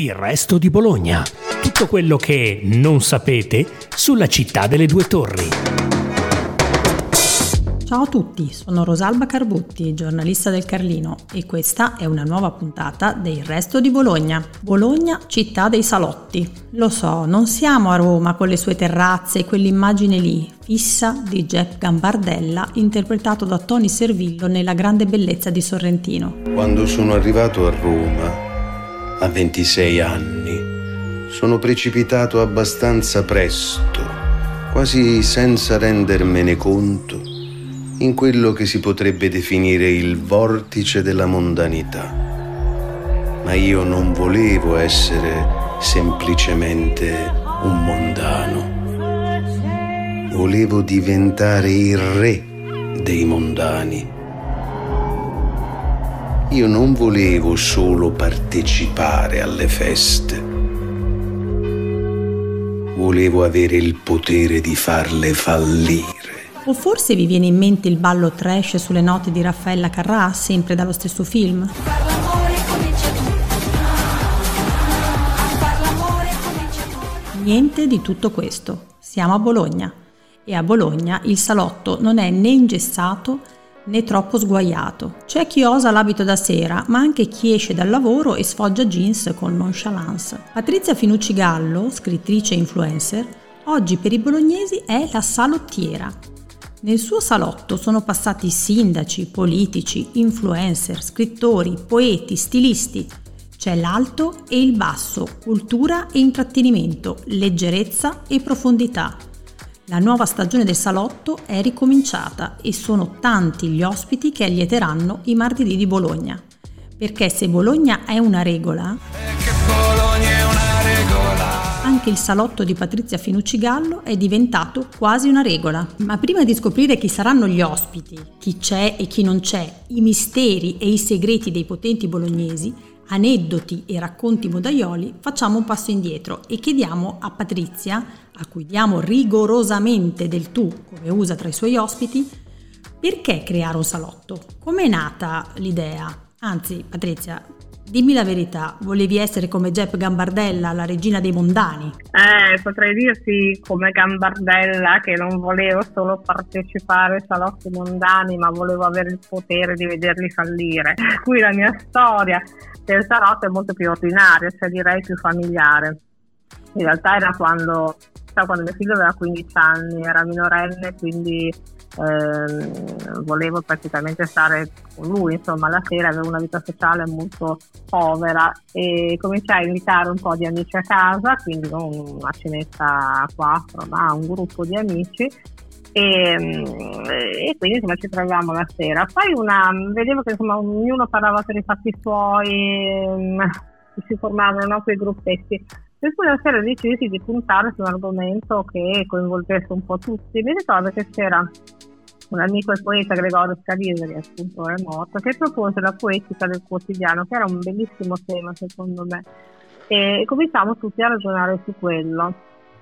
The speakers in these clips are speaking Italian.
Il resto di Bologna. Tutto quello che non sapete sulla città delle due torri. Ciao a tutti, sono Rosalba Carbutti, giornalista del Carlino e questa è una nuova puntata del Resto di Bologna. Bologna, città dei salotti. Lo so, non siamo a Roma con le sue terrazze e quell'immagine lì, fissa di Jack Gambardella, interpretato da Tony Servillo nella grande bellezza di Sorrentino. Quando sono arrivato a Roma, a 26 anni, sono precipitato abbastanza presto, quasi senza rendermene conto, in quello che si potrebbe definire il vortice della mondanità. Ma io non volevo essere semplicemente un mondano. Volevo diventare il re dei mondani io non volevo solo partecipare alle feste. Volevo avere il potere di farle fallire. O forse vi viene in mente il ballo trash sulle note di Raffaella Carrà, sempre dallo stesso film? Niente di tutto questo. Siamo a Bologna. E a Bologna il salotto non è né ingessato né troppo sguaiato. C'è chi osa l'abito da sera, ma anche chi esce dal lavoro e sfoggia jeans con nonchalance. Patrizia Finucci Gallo, scrittrice e influencer, oggi per i bolognesi è la salottiera. Nel suo salotto sono passati sindaci, politici, influencer, scrittori, poeti, stilisti. C'è l'alto e il basso, cultura e intrattenimento, leggerezza e profondità. La nuova stagione del salotto è ricominciata e sono tanti gli ospiti che allieteranno i martedì di Bologna. Perché se Bologna è una regola. Anche il salotto di Patrizia Finucci Gallo è diventato quasi una regola. Ma prima di scoprire chi saranno gli ospiti, chi c'è e chi non c'è, i misteri e i segreti dei potenti bolognesi, aneddoti e racconti modaioli, facciamo un passo indietro e chiediamo a Patrizia, a cui diamo rigorosamente del tu, come usa tra i suoi ospiti, perché creare un salotto? Com'è nata l'idea? Anzi, Patrizia, Dimmi la verità, volevi essere come Jeff Gambardella, la regina dei mondani? Eh, potrei dirsi come Gambardella che non volevo solo partecipare ai salotti mondani, ma volevo avere il potere di vederli fallire. Qui la mia storia del salotto è molto più ordinaria, cioè direi più familiare. In realtà era quando, quando mio figlio aveva 15 anni, era minorenne, quindi eh, volevo praticamente stare con lui, insomma la sera avevo una vita sociale molto povera e cominciai a invitare un po' di amici a casa, quindi non una cenetta a quattro, ma un gruppo di amici e, e, quindi insomma ci troviamo la sera. Poi una, vedevo che insomma ognuno parlava per i fatti suoi, mm, si formavano no, quei gruppetti. Per cui la sera decisi di puntare su un argomento che coinvolgesse un po' tutti. Mi ricordo che c'era un amico e poeta Gregorio Scalise, che appunto è morto, che propose la poetica del quotidiano, che era un bellissimo tema secondo me. E cominciamo tutti a ragionare su quello.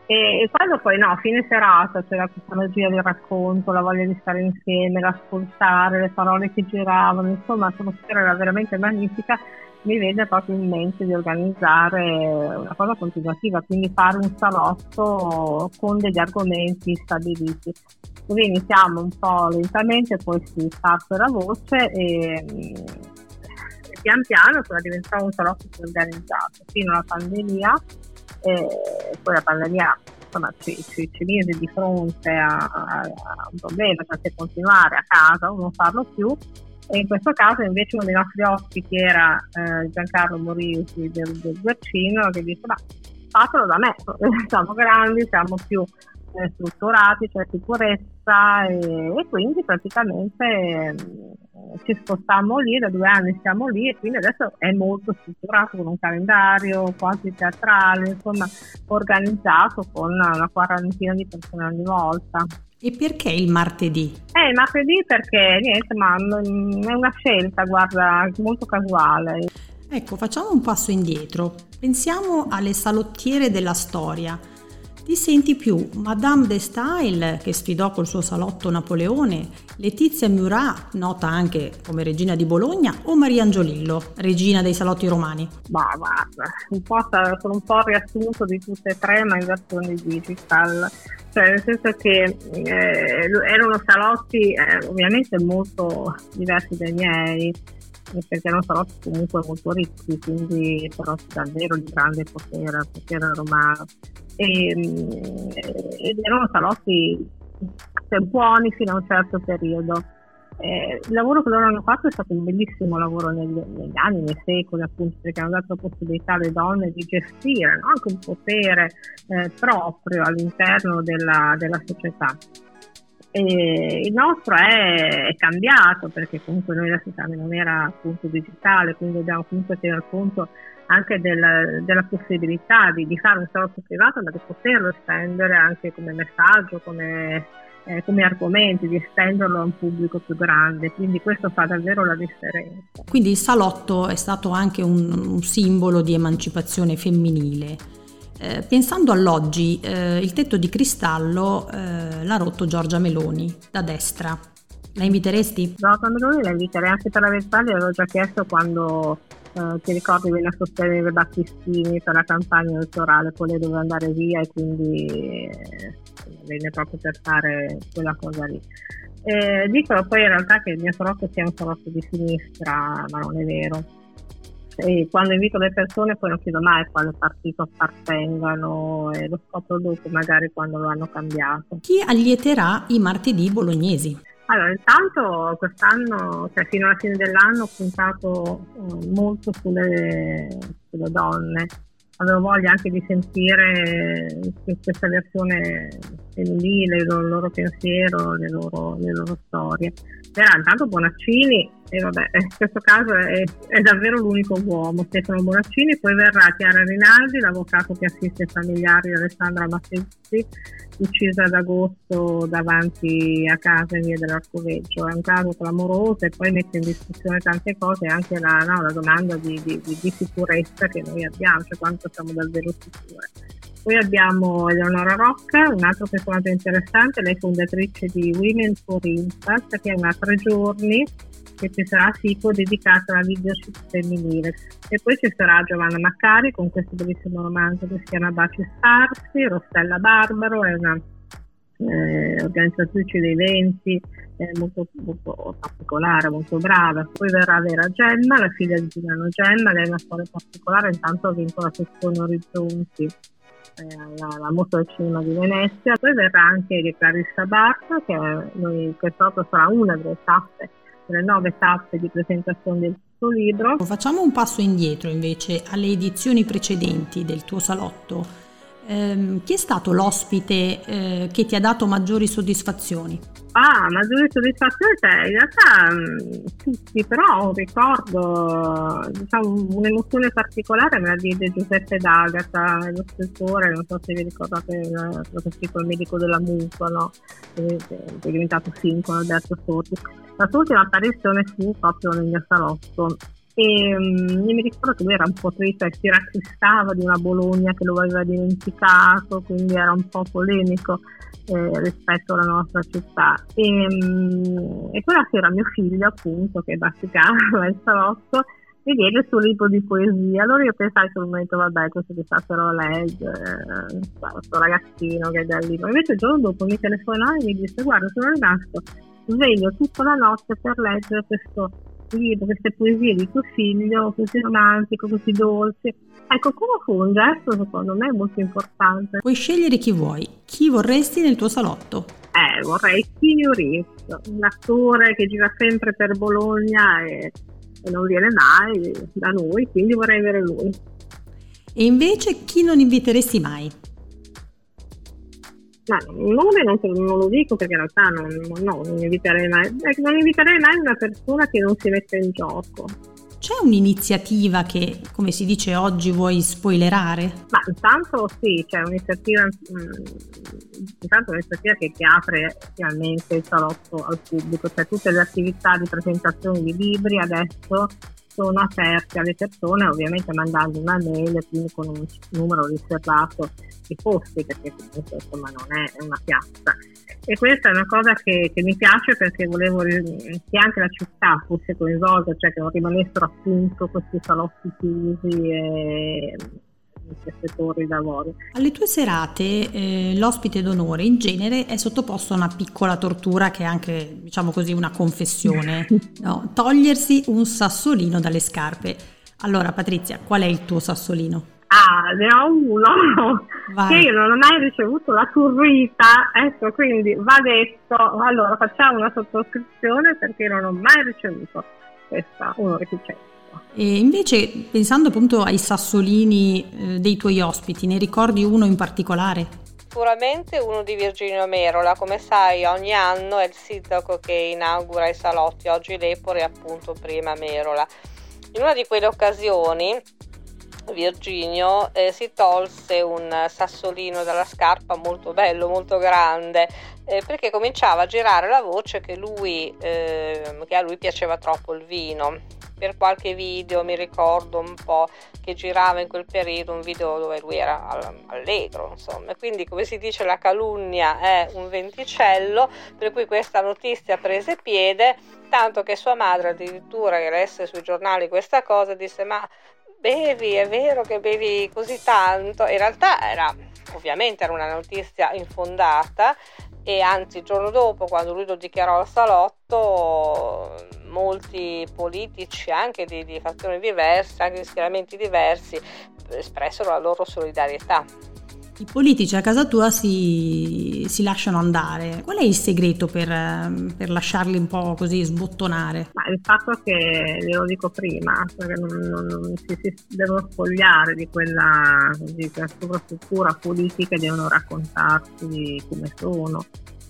E, quando poi no, fine serata c'era questa magia del racconto, la voglia di stare insieme, l'ascoltare, le parole che giravano, insomma l'atmosfera era veramente magnifica, mi venne proprio in mente di organizzare una cosa continuativa, quindi fare un salotto con degli argomenti stabiliti. Così iniziamo un po' lentamente, poi si parte la voce e, e pian piano diventava un salotto più organizzato fino alla pandemia poi la pandemia insomma, ci, ci, ci mise di fronte a, a, un problema, cioè se continuare a casa o non farlo più. E in questo caso invece uno dei nostri ospiti era eh, Giancarlo Moriusi del, del Guercino che disse ma fatelo da me, siamo grandi, siamo più eh, strutturati, c'è sicurezza e, e quindi praticamente ci spostiamo lì, da due anni siamo lì e quindi adesso è molto strutturato con un calendario quasi teatrale, insomma organizzato con una quarantina di persone ogni volta. E perché il martedì? Eh, il martedì perché niente, ma è una scelta, guarda, molto casuale. Ecco, facciamo un passo indietro. Pensiamo alle salottiere della storia Ti senti più Madame de Style, che sfidò col suo salotto Napoleone, Letizia Murat, nota anche come regina di Bologna, o Maria Angiolillo, regina dei salotti romani? Ma guarda, un po' sono un po' riassunto di tutte e tre, ma in versione digital. Cioè, nel senso che eh, erano salotti eh, ovviamente molto diversi dai miei, perché erano salotti comunque molto ricchi, quindi salotti davvero di grande potere, potere romano e, ehm, ed erano salotti cioè, buoni fino a un certo periodo. Eh, il lavoro che loro hanno fatto è stato un bellissimo lavoro negli, negli anni, nei secoli, appunto, perché hanno dato la possibilità alle donne di gestire no? anche un potere eh, proprio all'interno della, della società. E il nostro è, è, cambiato perché comunque noi la società non era appunto digitale, quindi dobbiamo comunque tenere conto anche del, della possibilità di, di, fare un salotto privato ma di poterlo estendere anche come messaggio, come, eh, come argomenti, di estenderlo a un pubblico più grande, quindi questo fa davvero la differenza. Quindi il salotto è stato anche un, un simbolo di emancipazione femminile. Eh, pensando all'oggi, eh, il tetto di cristallo eh, l'ha rotto Giorgia Meloni da destra. La inviteresti? Giorgia Meloni la inviterei anche per la Ventaglia, l'avevo già chiesto quando eh, ti ricordi venne a sostenere Battistini per la campagna elettorale, poi lei doveva andare via e quindi eh, venne proprio per fare quella cosa lì. Eh, dicono poi in realtà che il mio salotto sia un salotto di sinistra, ma non è vero. E quando invito le persone poi non chiedo mai a quale partito appartengano e lo scopro dopo, magari quando lo hanno cambiato. Chi allieterà i martedì bolognesi? Allora, intanto quest'anno, cioè fino alla fine dell'anno, ho puntato eh, molto sulle, sulle, donne. Avevo voglia anche di sentire questa versione femminile, il loro, pensiero, le loro, le loro storie. Era intanto Bonaccini, e vabbè, in questo caso è, è, davvero l'unico uomo, Stefano Bonaccini, poi verrà Chiara Rinaldi, l'avvocato che assiste i familiari di Alessandra Mattezzi, uccisa ad agosto davanti a casa in via dell'Arcoveggio. È un caso clamoroso e poi mette in discussione tante cose, anche la, no, la domanda di, di, di, sicurezza che noi abbiamo, cioè quanto siamo davvero sicure. Poi abbiamo Eleonora Rocca, un altro personaggio interessante, lei è fondatrice di Women for Impact, che è una tre giorni che ci sarà SICO dedicata alla leadership femminile. E poi ci sarà Giovanna Maccari con questo bellissimo romanzo che si chiama Baci Sparsi, Rossella Barbaro, è una eh, organizzatrice dei eventi eh, molto, molto, particolare, molto brava. Poi verrà Vera Gemma, la figlia di Giuliano Gemma, lei è una storia particolare, intanto ha vinto la sezione Orizzonti alla, alla mostra del cinema di Venezia. Poi verrà anche Clarissa Barca, che noi, quest'altro sarà una delle tappe le nove tappe di presentazione del suo libro. Facciamo un passo indietro invece alle edizioni precedenti del tuo salotto. Eh, chi è stato l'ospite eh, che ti ha dato maggiori soddisfazioni? Ah, maggiori soddisfazioni, cioè, in realtà mh, mm, tutti, però ricordo diciamo, un'emozione particolare me la diede Giuseppe D'Agata, lo scrittore, non so se vi ricordate il scritto Il medico della mutua, no? è diventato con Alberto Sorti la sua ultima apparizione fu proprio nel mio salotto e um, mi ricordo che lui era un po' triste, si rattristava di una Bologna che lo aveva dimenticato, quindi era un po' polemico eh, rispetto alla nostra città. E, um, e quella sera mio figlio, appunto, che bassicava il salotto, mi diede il suo libro di poesia. Allora io pensai sul momento, vabbè, questo chissà se lo legge, eh, questo ragazzino che è del libro. Invece il giorno dopo mi telefonò e mi disse, guarda, sono rimasto sveglio tutta la notte per leggere questo libro, queste poesie di tuo figlio, così romantico, così dolci. Ecco, come fu un gesto secondo me molto importante. Puoi scegliere chi vuoi, chi vorresti nel tuo salotto? Eh, vorrei Chino Reeves, un attore che gira sempre per Bologna e, e non viene mai da noi, quindi vorrei avere lui. E invece chi non inviteresti mai? Ma il nome non, non, lo dico perché in realtà non, no, non inviterei mai. Eh, non inviterei mai una persona che non si mette in gioco. C'è un'iniziativa che, come si dice oggi, vuoi spoilerare? Ma intanto sì, c'è un'iniziativa, mm, intanto un'iniziativa che, che apre finalmente il salotto al pubblico, cioè tutte le attività di presentazione di libri adesso sono aperti alle persone, ovviamente mandando una mail quindi con un numero riservato di posti, perché comunque insomma non è una piazza. E questa è una cosa che, che mi piace perché volevo che anche la città fosse coinvolta, cioè che non rimanessero appunto questi salotti chiusi queste torri d'avorio. Alle tue serate eh, l'ospite d'onore in genere è sottoposto a una piccola tortura che è anche, diciamo così, una confessione, no? togliersi un sassolino dalle scarpe. Allora Patrizia, qual è il tuo sassolino? Ah, ne ho uno Vai. che io non ho mai ricevuto la turrita, ecco, quindi va detto, allora facciamo una sottoscrizione perché non ho mai ricevuto questa onorificenza. E invece, pensando appunto ai sassolini eh, dei tuoi ospiti, ne ricordi uno in particolare? Sicuramente uno di Virginio Merola, come sai ogni anno è il sindaco che inaugura i salotti, oggi Lepore appunto prima Merola. In una di quelle occasioni Virginio eh, si tolse un sassolino dalla scarpa molto bello, molto grande, eh, perché cominciava a girare la voce che, lui, eh, che a lui piaceva troppo il vino per qualche video mi ricordo un po' che girava in quel periodo un video dove lui era allegro insomma. Quindi come si dice la calunnia è un venticello per cui questa notizia prese piede tanto che sua madre addirittura che lesse sui giornali questa cosa disse ma bevi è vero che bevi così tanto? In realtà era ovviamente era una notizia infondata e anzi il giorno dopo quando lui lo dichiarò al salotto molti politici anche di, di fazioni diverse, anche di schieramenti diversi, espressero la loro solidarietà. I politici a casa tua si, si, lasciano andare. Qual è il segreto per, per, lasciarli un po' così sbottonare? Ma il fatto che, glielo dico prima, perché non, non, non si, si, devono spogliare di quella, di quella sovrastruttura politica devono raccontarsi come sono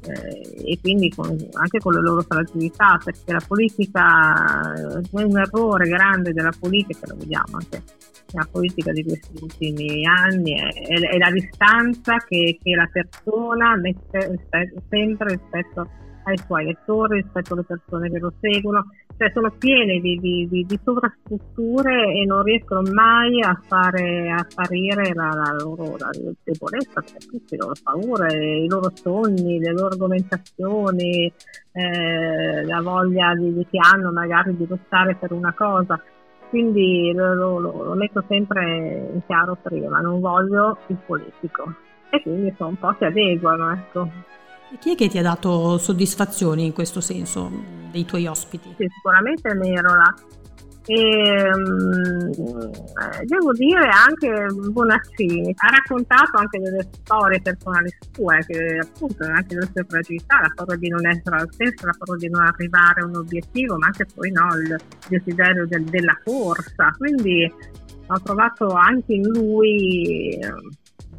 eh, e quindi con, anche con le loro fragilità, perché la politica è un errore grande della politica, lo vediamo anche nella politica di questi ultimi anni, è, è, la distanza che, che, la persona mette sempre rispetto ai suoi lettori, rispetto alle persone che lo seguono cioè sono piene di, di, di, di, sovrastrutture e non riescono mai a fare apparire la, la loro la debolezza, cioè tutte le loro paure, i loro sogni, le loro argomentazioni, eh, la voglia di, che hanno magari di lottare per una cosa. Quindi lo, lo, lo, metto sempre in chiaro prima, non voglio il politico. E quindi un po' si adeguano, ecco. E chi è che ti ha dato soddisfazioni in questo senso dei tuoi ospiti? Sì, sicuramente Merola. E, um, devo dire anche Bonaccini ha raccontato anche delle storie personali sue che appunto anche delle sue fragilità la paura di non essere al centro la paura di non arrivare a un obiettivo ma anche poi no, il desiderio del, della corsa quindi ho trovato anche in lui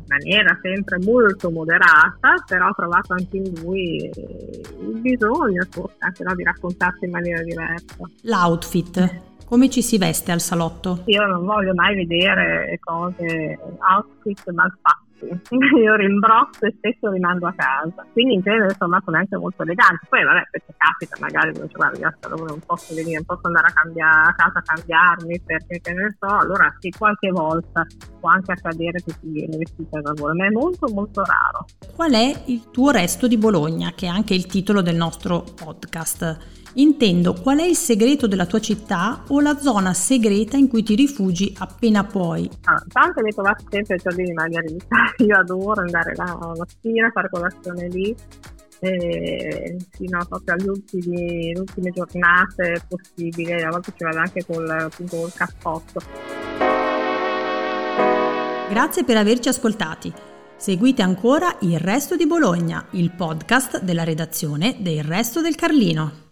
maniera sempre molto moderata, però ho trovato anche in lui il bisogno forse anche no, di raccontarsi in maniera diversa. L'outfit, come ci si veste al salotto? Io non voglio mai vedere cose, outfit mal fatte io rimbrozzo e spesso rimando a casa. Quindi in genere sono anche molto eleganti. Poi vabbè, perché capita magari dice guarda io sto non posso venire, non posso andare a, cambiare, a casa a cambiarmi perché che ne so, allora sì, qualche volta può anche accadere che si viene vestita da lavoro, ma è molto molto raro. Qual è il tuo resto di Bologna, che è anche il titolo del nostro podcast? Intendo qual è il segreto della tua città o la zona segreta in cui ti rifugi appena puoi. Ah, tanto mi trovate sempre ai giardini Margherita, io adoro andare là la mattina, fare colazione lì e fino proprio alle ultime, giornate possibili, a volte ci vado anche col, appunto, col cappotto. Grazie per averci ascoltati. Seguite ancora Il Resto di Bologna, il podcast della redazione del Resto del Carlino.